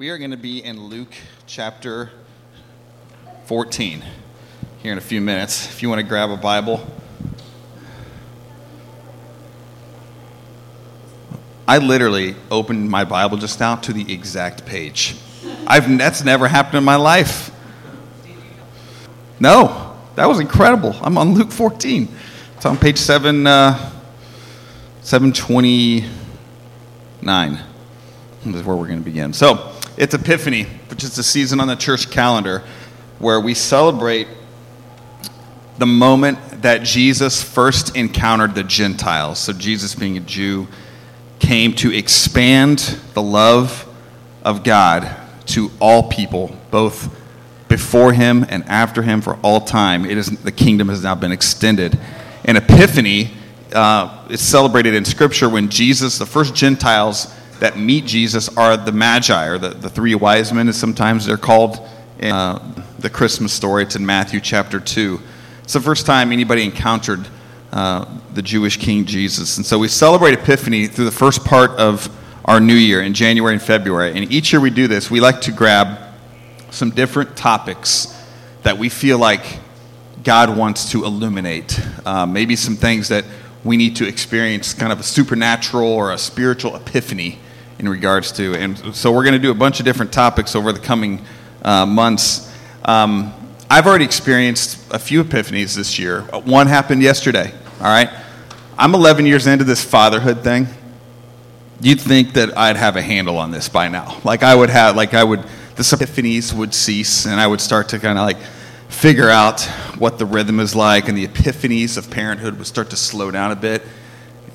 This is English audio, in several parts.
We are going to be in Luke chapter 14 here in a few minutes. If you want to grab a Bible, I literally opened my Bible just now to the exact page. I've, that's never happened in my life. No, that was incredible. I'm on Luke 14. It's on page 7, uh, 729. This is where we're going to begin. So, it's Epiphany, which is the season on the church calendar where we celebrate the moment that Jesus first encountered the Gentiles. So, Jesus, being a Jew, came to expand the love of God to all people, both before him and after him for all time. It is, the kingdom has now been extended. And Epiphany uh, is celebrated in Scripture when Jesus, the first Gentiles, that meet Jesus are the Magi, or the, the three wise men, as sometimes they're called in uh, the Christmas story. It's in Matthew chapter 2. It's the first time anybody encountered uh, the Jewish King Jesus. And so we celebrate Epiphany through the first part of our new year in January and February. And each year we do this, we like to grab some different topics that we feel like God wants to illuminate. Uh, maybe some things that we need to experience kind of a supernatural or a spiritual epiphany in regards to. And so we're going to do a bunch of different topics over the coming uh, months. Um, I've already experienced a few epiphanies this year. One happened yesterday, all right? I'm 11 years into this fatherhood thing. You'd think that I'd have a handle on this by now. Like I would have, like I would, the epiphanies would cease and I would start to kind of like figure out what the rhythm is like and the epiphanies of parenthood would start to slow down a bit.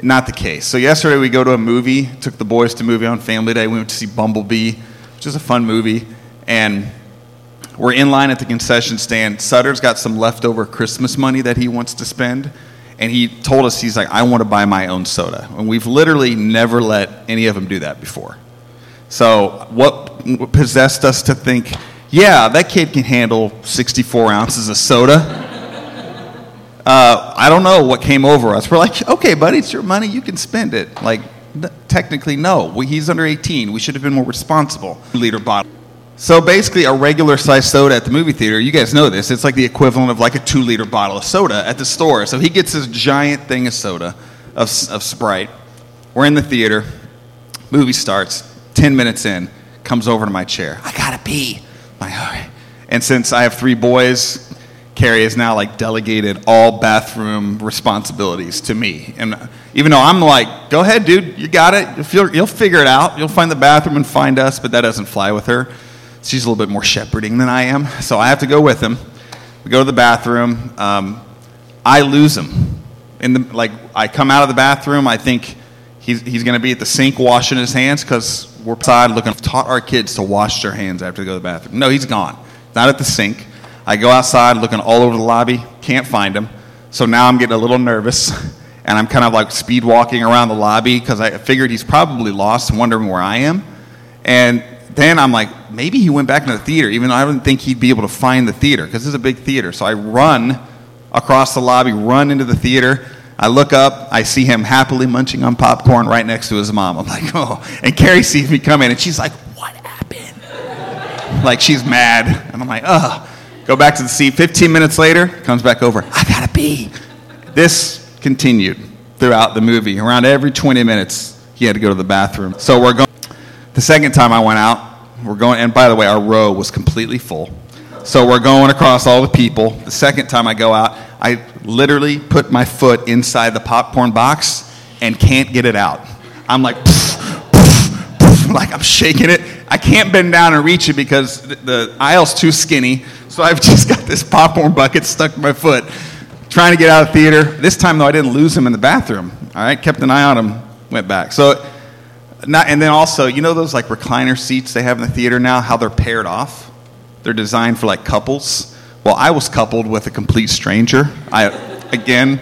Not the case. So yesterday we go to a movie. Took the boys to movie on Family Day. We went to see Bumblebee, which is a fun movie, and we're in line at the concession stand. Sutter's got some leftover Christmas money that he wants to spend, and he told us he's like, "I want to buy my own soda." And we've literally never let any of them do that before. So what possessed us to think, yeah, that kid can handle 64 ounces of soda? Uh, I don't know what came over us. We're like, okay, buddy, it's your money. You can spend it. Like, n- technically, no. We, he's under 18. We should have been more responsible. Liter bottle. So basically, a regular size soda at the movie theater, you guys know this, it's like the equivalent of like a two liter bottle of soda at the store. So he gets this giant thing of soda, of, of Sprite. We're in the theater. Movie starts. 10 minutes in, comes over to my chair. I gotta pee. Like. And since I have three boys, Carrie has now like delegated all bathroom responsibilities to me. And even though I'm like, go ahead, dude, you got it. You'll, you'll figure it out. You'll find the bathroom and find us, but that doesn't fly with her. She's a little bit more shepherding than I am, so I have to go with him. We go to the bathroom. Um, I lose him. In the, like, I come out of the bathroom. I think he's, he's going to be at the sink washing his hands because we're outside looking. Taught our kids to wash their hands after they go to the bathroom. No, he's gone. Not at the sink. I go outside looking all over the lobby, can't find him. So now I'm getting a little nervous, and I'm kind of like speed walking around the lobby because I figured he's probably lost, wondering where I am. And then I'm like, maybe he went back into the theater, even though I didn't think he'd be able to find the theater because this is a big theater. So I run across the lobby, run into the theater. I look up, I see him happily munching on popcorn right next to his mom. I'm like, oh. And Carrie sees me come in, and she's like, what happened? like, she's mad. And I'm like, oh. Go back to the seat. 15 minutes later, comes back over. I gotta pee. This continued throughout the movie. Around every 20 minutes, he had to go to the bathroom. So we're going. The second time I went out, we're going. And by the way, our row was completely full. So we're going across all the people. The second time I go out, I literally put my foot inside the popcorn box and can't get it out. I'm like, like I'm shaking it. I can't bend down and reach it because the, the aisle's too skinny. So I've just got this popcorn bucket stuck in my foot, trying to get out of the theater. This time, though, I didn't lose him in the bathroom. All right, kept an eye on him, went back. So, not, and then also, you know those like recliner seats they have in the theater now, how they're paired off? They're designed for like couples. Well, I was coupled with a complete stranger. I, again,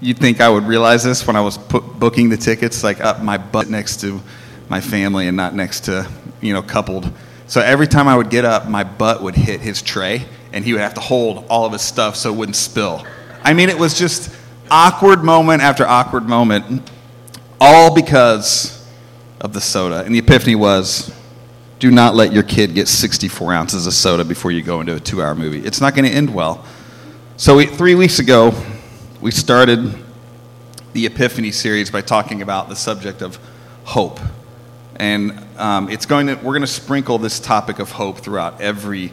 you'd think I would realize this when I was put, booking the tickets, like up my butt next to my family and not next to, you know, coupled. So every time I would get up, my butt would hit his tray, and he would have to hold all of his stuff so it wouldn't spill. I mean, it was just awkward moment after awkward moment, all because of the soda. And the epiphany was do not let your kid get 64 ounces of soda before you go into a two hour movie. It's not going to end well. So, we, three weeks ago, we started the Epiphany series by talking about the subject of hope. And um, it's going to, we're going to sprinkle this topic of hope throughout every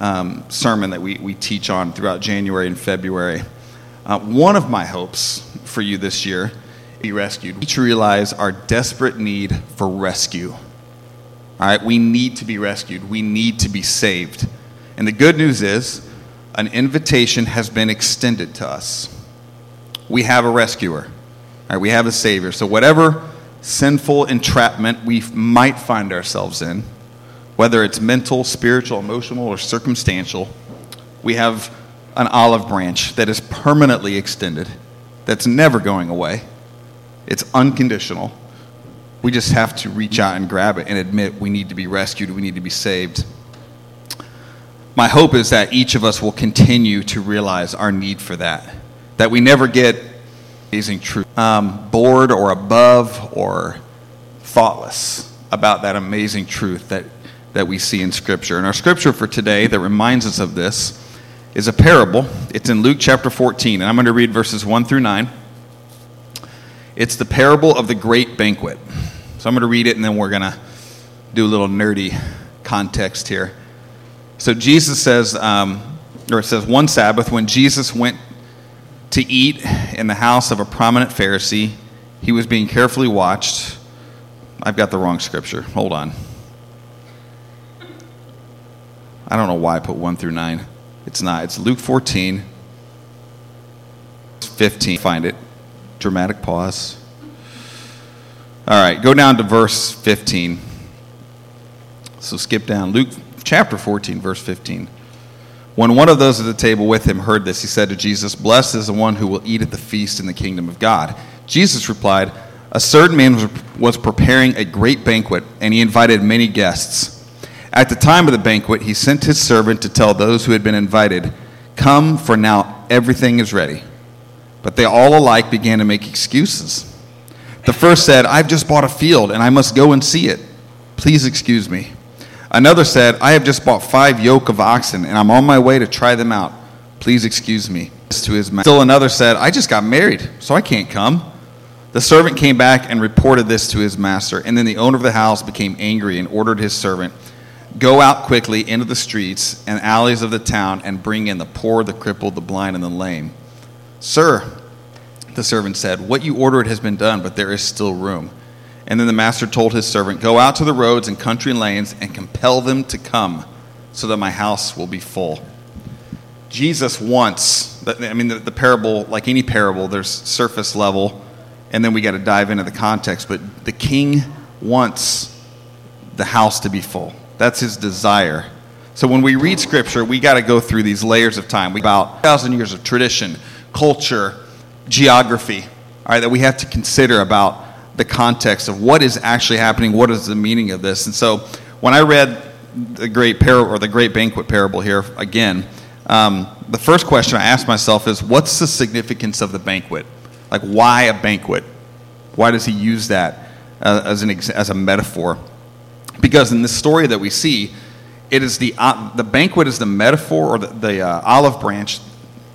um, sermon that we, we teach on throughout January and February. Uh, one of my hopes for you this year be rescued. We to realize our desperate need for rescue. All right, we need to be rescued. We need to be saved. And the good news is, an invitation has been extended to us. We have a rescuer. All right, we have a savior. So whatever sinful entrapment we might find ourselves in, whether it's mental, spiritual, emotional, or circumstantial, we have an olive branch that is permanently extended, that's never going away. It's unconditional. We just have to reach out and grab it and admit we need to be rescued, we need to be saved. My hope is that each of us will continue to realize our need for that, that we never get amazing truth, um, bored or above or thoughtless about that amazing truth that, that we see in Scripture. And our scripture for today that reminds us of this is a parable. It's in Luke chapter 14, and I'm going to read verses 1 through 9. It's the parable of the great banquet. So I'm going to read it, and then we're going to do a little nerdy context here. So Jesus says, um, or it says, one Sabbath, when Jesus went to eat in the house of a prominent Pharisee, he was being carefully watched. I've got the wrong scripture. Hold on. I don't know why I put 1 through 9. It's not. It's Luke 14, 15. Find it. Dramatic pause. All right, go down to verse 15. So skip down. Luke chapter 14, verse 15. When one of those at the table with him heard this, he said to Jesus, Blessed is the one who will eat at the feast in the kingdom of God. Jesus replied, A certain man was preparing a great banquet, and he invited many guests. At the time of the banquet, he sent his servant to tell those who had been invited, Come, for now everything is ready. But they all alike began to make excuses. The first said, I've just bought a field, and I must go and see it. Please excuse me. Another said, I have just bought five yoke of oxen, and I'm on my way to try them out. Please excuse me. To his. Still another said, I just got married, so I can't come. The servant came back and reported this to his master, and then the owner of the house became angry and ordered his servant Go out quickly into the streets and alleys of the town and bring in the poor, the crippled, the blind, and the lame. Sir, the servant said, What you ordered has been done, but there is still room. And then the master told his servant, Go out to the roads and country lanes and compel them to come, so that my house will be full. Jesus wants, I mean, the, the parable, like any parable, there's surface level, and then we got to dive into the context. But the king wants the house to be full. That's his desire. So when we read scripture, we got to go through these layers of time. We about 1,000 years of tradition, culture, geography, all right, that we have to consider about the context of what is actually happening, what is the meaning of this. And so when I read the great parable or the great banquet parable here again, um, the first question I asked myself is, what's the significance of the banquet? Like, why a banquet? Why does he use that uh, as, an, as a metaphor? Because in this story that we see, it is the, uh, the banquet is the metaphor or the, the uh, olive branch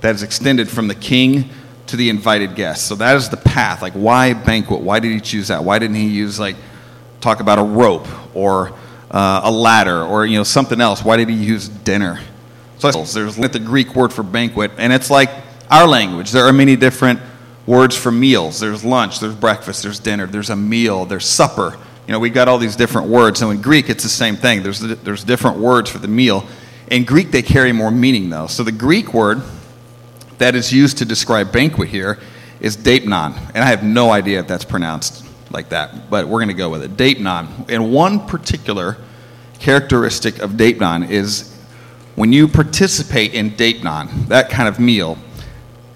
that is extended from the king to the invited guests. So that is the path. Like, why banquet? Why did he choose that? Why didn't he use, like, talk about a rope or uh, a ladder or, you know, something else? Why did he use dinner? So there's the Greek word for banquet, and it's like our language. There are many different words for meals. There's lunch, there's breakfast, there's dinner, there's a meal, there's supper. You know, we've got all these different words. So in Greek, it's the same thing. There's, there's different words for the meal. In Greek, they carry more meaning, though. So the Greek word that is used to describe banquet here is deipnon. And I have no idea if that's pronounced like that, but we're going to go with it. Deipnon. And one particular characteristic of deipnon is when you participate in deipnon, that kind of meal,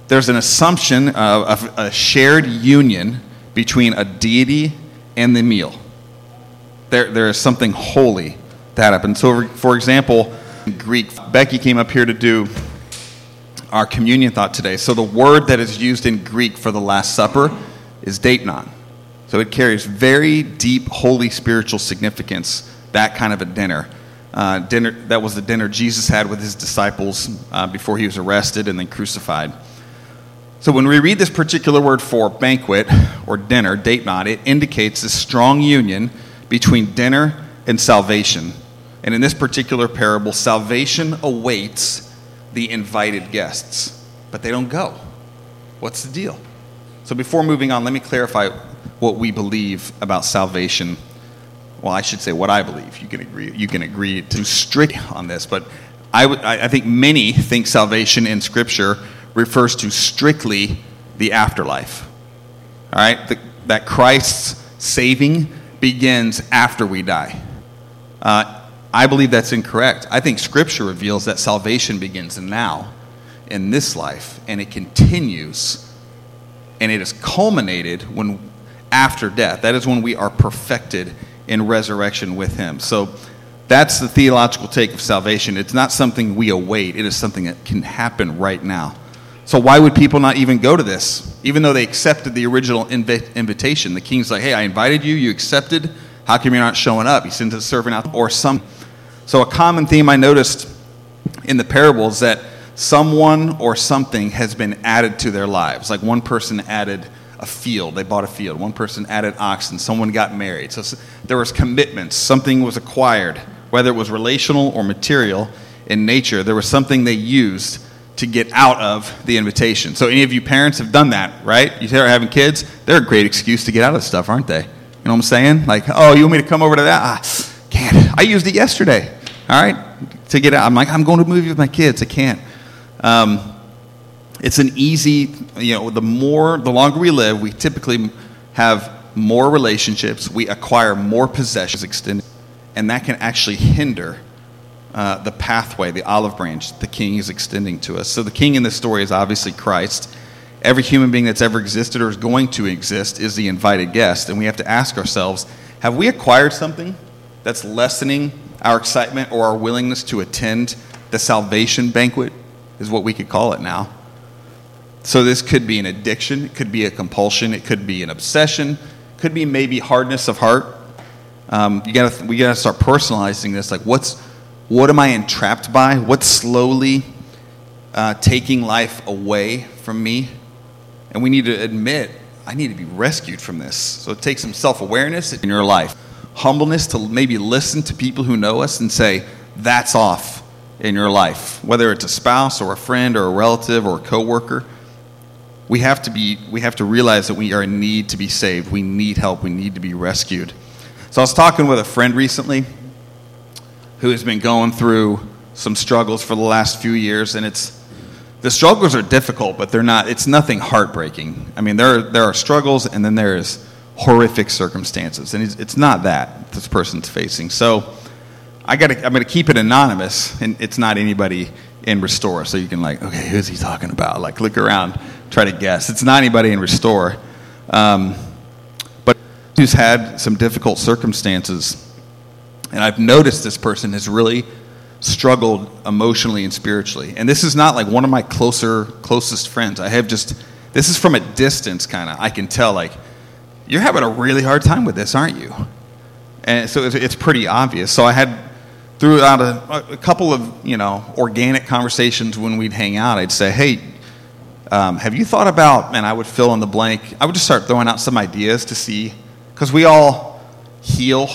there's an assumption of, of a shared union between a deity and the meal there, there is something holy that happens. So, for example, Greek, Becky came up here to do our communion thought today. So, the word that is used in Greek for the Last Supper is deipnon. So, it carries very deep, holy spiritual significance that kind of a dinner. Uh, dinner that was the dinner Jesus had with his disciples uh, before he was arrested and then crucified. So when we read this particular word for banquet or dinner, deipnon, it indicates a strong union between dinner and salvation. And in this particular parable, salvation awaits the invited guests, but they don't go. What's the deal? So before moving on, let me clarify what we believe about salvation. Well, I should say what I believe. You can agree. You can agree to strict on this, but I, w- I think many think salvation in Scripture refers to strictly the afterlife. All right, the, that Christ's saving begins after we die. Uh, I believe that's incorrect. I think Scripture reveals that salvation begins now, in this life, and it continues, and it is culminated when after death. That is when we are perfected in resurrection with Him. So that's the theological take of salvation. It's not something we await, it is something that can happen right now. So why would people not even go to this? Even though they accepted the original invi- invitation. The king's like, hey, I invited you, you accepted. How come you're not showing up? He sends a servant out or some. So a common theme I noticed in the parables that someone or something has been added to their lives. Like one person added a field, they bought a field. One person added oxen, someone got married. So there was commitments, something was acquired, whether it was relational or material in nature. There was something they used to get out of the invitation. So, any of you parents have done that, right? You start having kids, they're a great excuse to get out of stuff, aren't they? You know what I'm saying? Like, oh, you want me to come over to that? Ah, can't. I used it yesterday, all right, to get out. I'm like, I'm going to a movie with my kids. I can't. Um, it's an easy, you know, the more, the longer we live, we typically have more relationships, we acquire more possessions extended, and that can actually hinder uh, the pathway, the olive branch the king is extending to us. So the king in this story is obviously Christ. Every human being that's ever existed or is going to exist is the invited guest. And we have to ask ourselves have we acquired something that's lessening our excitement or our willingness to attend the salvation banquet, is what we could call it now. So this could be an addiction, it could be a compulsion, it could be an obsession, could be maybe hardness of heart. Um, you gotta, we got to start personalizing this. Like, what's what am I entrapped by? What's slowly uh, taking life away from me? And we need to admit, I need to be rescued from this. So it takes some self awareness in your life, humbleness to maybe listen to people who know us and say, that's off in your life, whether it's a spouse or a friend or a relative or a coworker. We have to be we have to realize that we are in need to be saved. We need help. We need to be rescued. So I was talking with a friend recently who has been going through some struggles for the last few years, and it's the struggles are difficult, but they're not. It's nothing heartbreaking. I mean, there there are struggles, and then there is horrific circumstances, and it's, not that this person's facing. So, I got I'm going to keep it anonymous, and it's not anybody in Restore, so you can like, okay, who's he talking about? Like, look around, try to guess. It's not anybody in Restore, um, but who's had some difficult circumstances and I've noticed this person has really struggled emotionally and spiritually. And this is not like one of my closer, closest friends. I have just, this is from a distance kind of. I can tell, like, you're having a really hard time with this, aren't you? And so it's, it's pretty obvious. So I had, throughout a, a, couple of, you know, organic conversations when we'd hang out, I'd say, hey, um, have you thought about, and I would fill in the blank. I would just start throwing out some ideas to see, because we all heal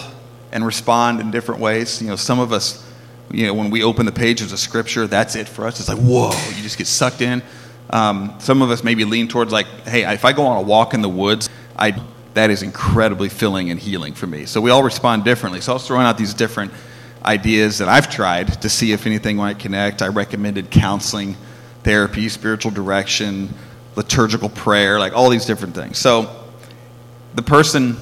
and respond in different ways. You know, some of us, you know, when we open the pages of Scripture, that's it for us. It's like, whoa, you just get sucked in. Um, some of us maybe lean towards like, hey, if I go on a walk in the woods, I that is incredibly filling and healing for me. So we all respond differently. So I was throwing out these different ideas that I've tried to see if anything might connect. I recommended counseling, therapy, spiritual direction, liturgical prayer, like all these different things. So the person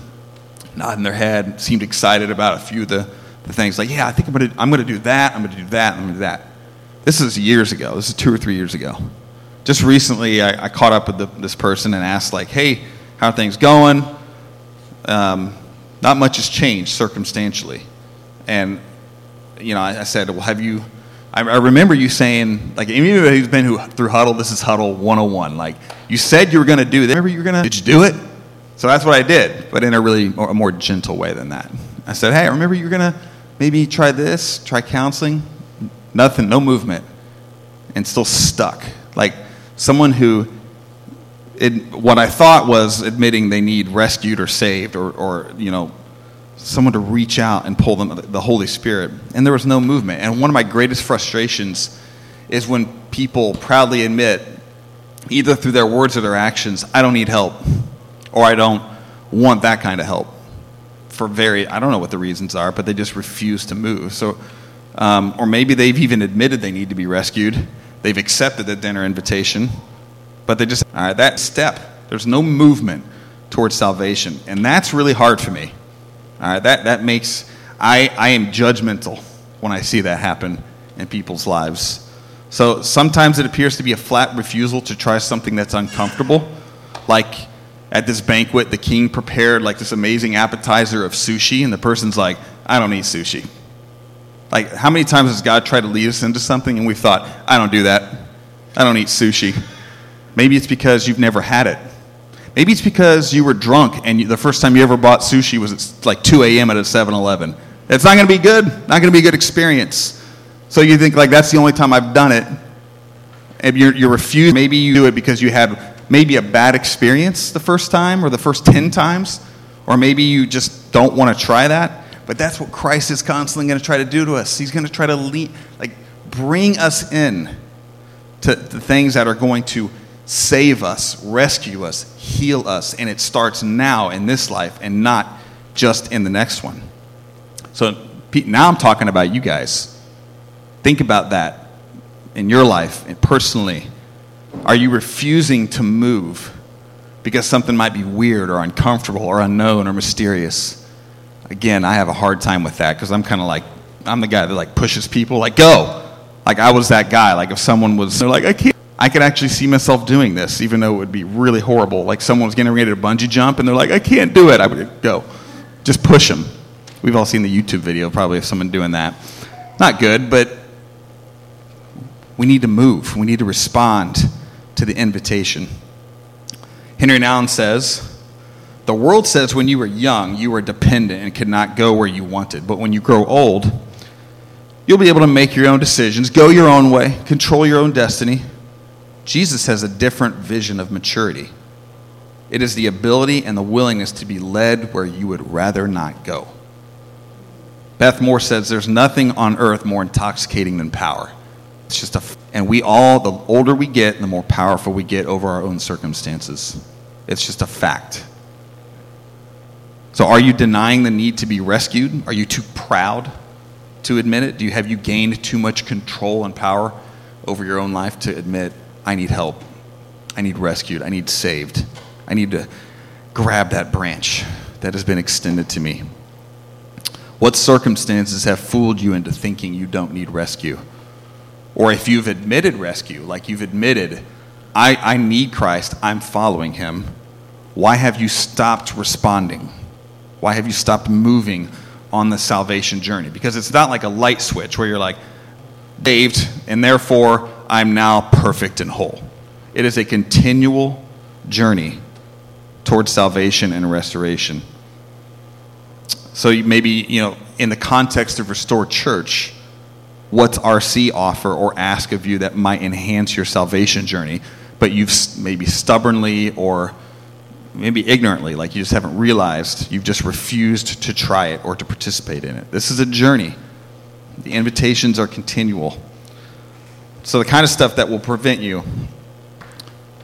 nodding their head, seemed excited about a few of the, the things. Like, yeah, I think I'm going to I'm gonna do that, I'm going to do that, I'm going to do that. This is years ago. This is two or three years ago. Just recently, I, I caught up with the, this person and asked, like, hey, how are things going? Um, not much has changed circumstantially. And, you know, I, I said, well, have you, I, I, remember you saying, like, anybody who's been who, through Huddle, this is Huddle 101. Like, you said you were going to do that. Remember you were going to, did you do it? So that's what I did, but in a really more, a more gentle way than that. I said, hey, I remember you were going to maybe try this, try counseling. Nothing, no movement. And still stuck. Like someone who, it, what I thought was admitting they need rescued or saved or, or, you know, someone to reach out and pull them, the Holy Spirit. And there was no movement. And one of my greatest frustrations is when people proudly admit, either through their words or their actions, I don't need help, or I don't want that kind of help. For very, I don't know what the reasons are, but they just refuse to move. So, um, or maybe they've even admitted they need to be rescued. They've accepted the dinner invitation, but they just, right, that step, there's no movement towards salvation. And that's really hard for me. All right, that, that makes, I, I am judgmental when I see that happen in people's lives. So sometimes it appears to be a flat refusal to try something that's uncomfortable. Like at this banquet, the king prepared like this amazing appetizer of sushi, and the person's like, I don't eat sushi. Like, how many times has God tried to lead us into something and we thought, I don't do that. I don't eat sushi. Maybe it's because you've never had it. Maybe it's because you were drunk and you, the first time you ever bought sushi was at like 2 a.m. at a 7 Eleven. It's not going to be good, not going to be a good experience. So you think, like, that's the only time I've done it. And you're, you're. Maybe you do it because you had maybe a bad experience the first time or the first 10 times. Or maybe you just don't want to try that. But that's what Christ is constantly going to try to do to us. He's going to try to lead, like, bring us in to the things that are going to save us, rescue us, heal us. And it starts now in this life and not just in the next one. So now I'm talking about you guys. Think about that in your life and personally. Are you refusing to move because something might be weird or uncomfortable or unknown or mysterious? Again, I have a hard time with that because I'm kind of like, I'm the guy that like pushes people, like, go. Like, I was that guy. Like, if someone was, they're like, I can't. I could actually see myself doing this, even though it would be really horrible. Like, someone was getting ready to bungee jump and they're like, I can't do it. I would go. Just push them. We've all seen the YouTube video probably of someone doing that. Not good, but we need to move. We need to respond to the invitation. Henri Nouwen says, The world says when you were young, you were dependent and could not go where you wanted. But when you grow old, you'll be able to make your own decisions, go your own way, control your own destiny. Jesus has a different vision of maturity. It is the ability and the willingness to be led where you would rather not go. Beth Moore says, There's nothing on earth more intoxicating than power. It's just a, and we all, the older we get, the more powerful we get over our own circumstances. It's just a fact. So, are you denying the need to be rescued? Are you too proud to admit it? Do you have you gained too much control and power over your own life to admit, I need help, I need rescued, I need saved, I need to grab that branch that has been extended to me? What circumstances have fooled you into thinking you don't need rescue? Or if you've admitted rescue, like you've admitted, I, I need Christ, I'm following him, why have you stopped responding? Why have you stopped moving on the salvation journey? Because it's not like a light switch where you're like, saved, and therefore I'm now perfect and whole. It is a continual journey towards salvation and restoration. So maybe, you know, in the context of Restored Church, what's RC offer or ask of you that might enhance your salvation journey, but you've maybe stubbornly or maybe ignorantly, like you just haven't realized, you've just refused to try it or to participate in it. This is a journey. The invitations are continual. So, the kind of stuff that will prevent you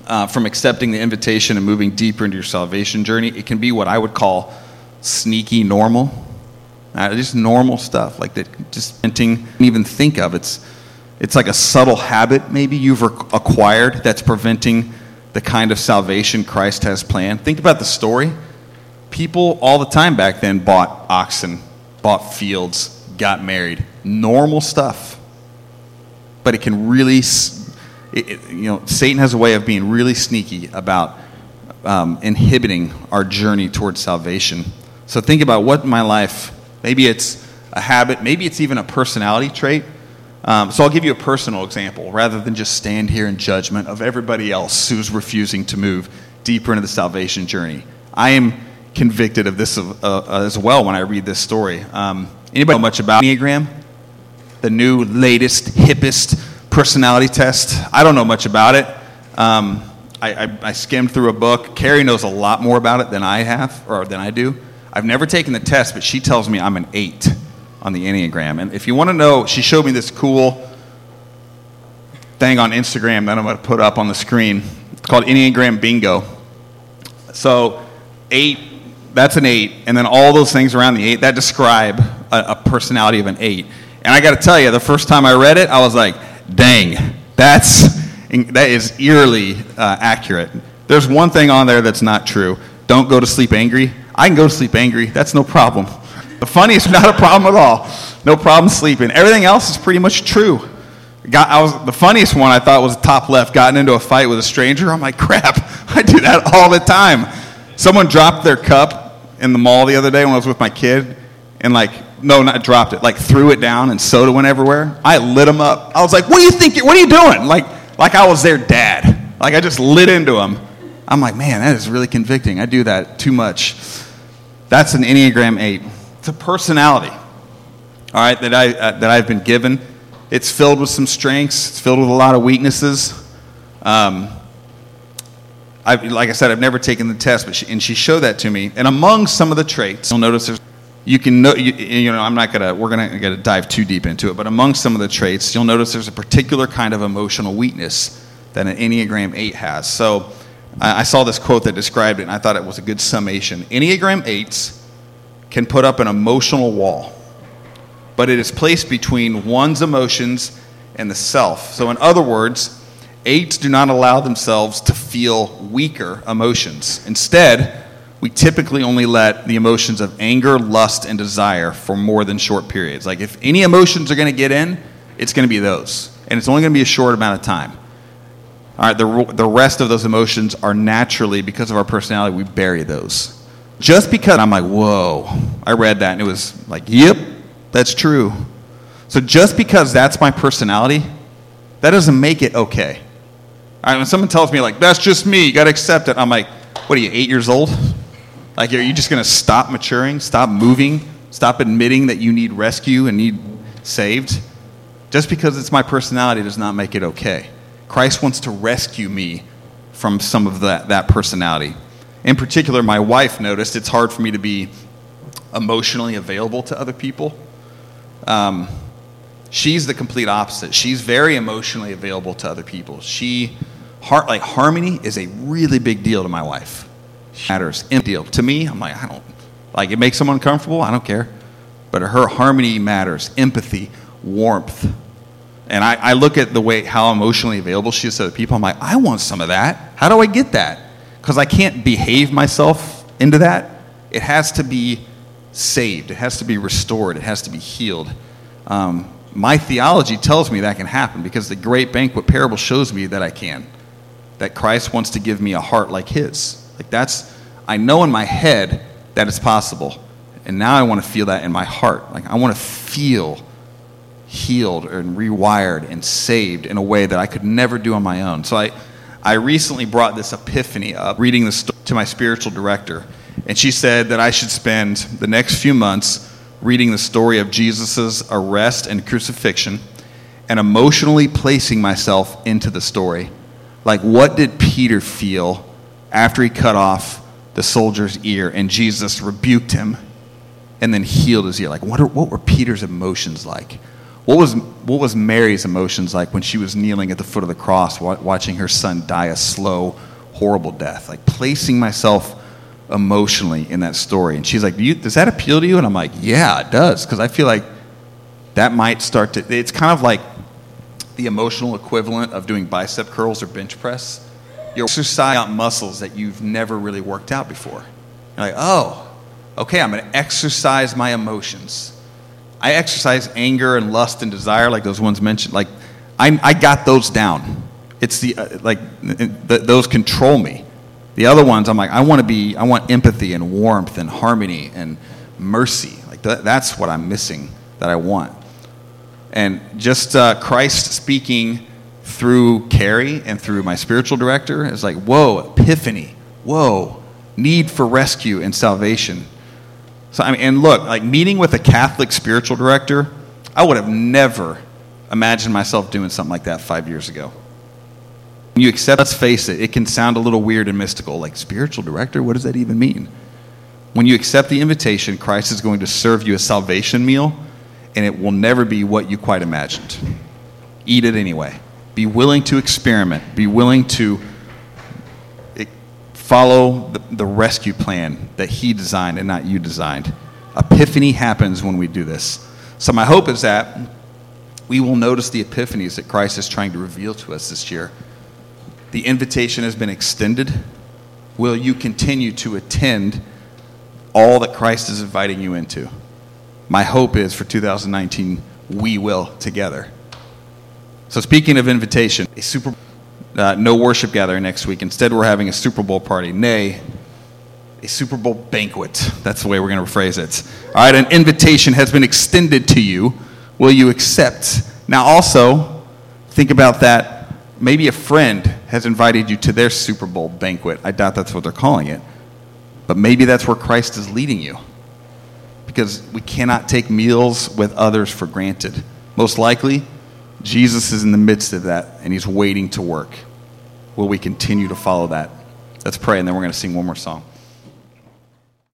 uh, from accepting the invitation and moving deeper into your salvation journey, it can be what I would call sneaky normal uh, just normal stuff like that. Just renting, even think of it's it's like a subtle habit maybe you've acquired that's preventing the kind of salvation Christ has planned. Think about the story. People all the time back then bought oxen, bought fields, got married. Normal stuff. But it can really, it, it, you know, Satan has a way of being really sneaky about um, inhibiting our journey towards salvation. So think about what in my life Maybe it's a habit, maybe it's even a personality trait. Um, so I'll give you a personal example rather than just stand here in judgment of everybody else who's refusing to move deeper into the salvation journey. I am convicted of this uh, as well when I read this story. Um, Anybody know much about Enneagram? The new, latest, hippest personality test. I don't know much about it. Um, I, I, I skimmed through a book. Carrie knows a lot more about it than I have, or than I do. I've never taken the test, but she tells me I'm an eight on the Enneagram. And if you want to know, she showed me this cool thing on Instagram that I'm going to put up on the screen. It's called Enneagram Bingo. So, eight, that's an eight. And then all those things around the eight that describe a, a personality of an eight. And I got to tell you, the first time I read it, I was like, dang, that's, that is eerily uh, accurate. There's one thing on there that's not true. Don't go to sleep angry. I can go to sleep angry. That's no problem. The funniest, not a problem at all. No problem sleeping. Everything else is pretty much true. Got, I was, the funniest one I thought was top left, gotten into a fight with a stranger. I'm like, crap, I do that all the time. Someone dropped their cup in the mall the other day when I was with my kid, and like, no, not dropped it, like threw it down and soda went everywhere. I lit them up. I was like, what do you think? What are you doing? Like, like I was their dad. Like I just lit into them. I'm like, man, that is really convicting. I do that too much. That's an Enneagram 8. It's a personality, all right, that, I, uh, that I've been given. It's filled with some strengths, it's filled with a lot of weaknesses. Um, I've, like I said, I've never taken the test, but she, and she showed that to me. And among some of the traits, you'll notice there's you can know, you, you, know, I'm not gonna, we're gonna, gonna dive too deep into it, but among some of the traits, you'll notice there's a particular kind of emotional weakness that an Enneagram 8 has. So I, I saw this quote that described it, and I thought it was a good summation. Enneagram 8s can put up an emotional wall, but it is placed between one's emotions and the self. So, in other words, eights do not allow themselves to feel weaker emotions. Instead, we typically only let the emotions of anger, lust, and desire for more than short periods. Like, if any emotions are going to get in, it's going to be those. And it's only going to be a short amount of time. All right, the, the rest of those emotions are naturally, because of our personality, we bury those. Just because I'm like, whoa, I read that and it was like, yep, that's true. So just because that's my personality, that doesn't make it okay. All right, when someone tells me, like, that's just me, you got to accept it, I'm like, what are you, eight years old? Like, are you just going to stop maturing, stop moving, stop admitting that you need rescue and need saved? Just because it's my personality does not make it okay. Christ wants to rescue me from some of that, that personality. In particular, my wife noticed it's hard for me to be emotionally available to other people. Um, she's the complete opposite. She's very emotionally available to other people. She, heart, like harmony, is a really big deal to my wife matters. Deal. To me, I'm like, I don't, like it makes someone uncomfortable, I don't care. But her harmony matters, empathy, warmth. And I, I look at the way, how emotionally available she is to other people. I'm like, I want some of that. How do I get that? Because I can't behave myself into that. It has to be saved, it has to be restored, it has to be healed. Um, my theology tells me that can happen because the great banquet parable shows me that I can. That Christ wants to give me a heart like his. Like that's, I know in my head that it's possible. And now I want to feel that in my heart. Like I want to feel healed and rewired and saved in a way that I could never do on my own. So I, I recently brought this epiphany up, reading this to my spiritual director. And she said that I should spend the next few months reading the story of Jesus' arrest and crucifixion and emotionally placing myself into the story. Like, what did Peter feel after he cut off the soldier's ear and Jesus rebuked him and then healed his ear. Like, what, are, what were Peter's emotions like? What was, what was Mary's emotions like when she was kneeling at the foot of the cross, watching her son die a slow, horrible death? Like, placing myself emotionally in that story. And she's like, Do Does that appeal to you? And I'm like, Yeah, it does. Because I feel like that might start to, it's kind of like the emotional equivalent of doing bicep curls or bench press you exercise out muscles that you've never really worked out before. You're like, oh, okay, I'm going to exercise my emotions. I exercise anger and lust and desire, like those ones mentioned. Like, I, I got those down. It's the, uh, like, the, those control me. The other ones, I'm like, I want to be, I want empathy and warmth and harmony and mercy. Like, th- that's what I'm missing that I want. And just uh, Christ speaking through Carrie and through my spiritual director is like, whoa, epiphany, whoa, need for rescue and salvation. So, I mean, and look, like meeting with a Catholic spiritual director, I would have never imagined myself doing something like that five years ago. You accept, let's face it, it can sound a little weird and mystical. Like, spiritual director, what does that even mean? When you accept the invitation, Christ is going to serve you a salvation meal, and it will never be what you quite imagined. Eat it anyway. Be willing to experiment, be willing to follow the, the rescue plan that He designed and not you designed. Epiphany happens when we do this. So, my hope is that we will notice the epiphanies that Christ is trying to reveal to us this year. The invitation has been extended. Will you continue to attend all that Christ is inviting you into? My hope is for 2019, we will together. So, speaking of invitation, a Super uh, no worship gathering next week. Instead, we're having a Super Bowl party. Nay, a Super Bowl banquet. That's the way we're going to phrase it. All right, an invitation has been extended to you. Will you accept? Now, also, think about that. Maybe a friend has invited you to their Super Bowl banquet. I doubt that's what they're calling it. But maybe that's where Christ is leading you. Because we cannot take meals with others for granted. Most likely, Jesus is in the midst of that, and he's waiting to work. Will we continue to follow that? Let's pray, and then we're going to sing one more song.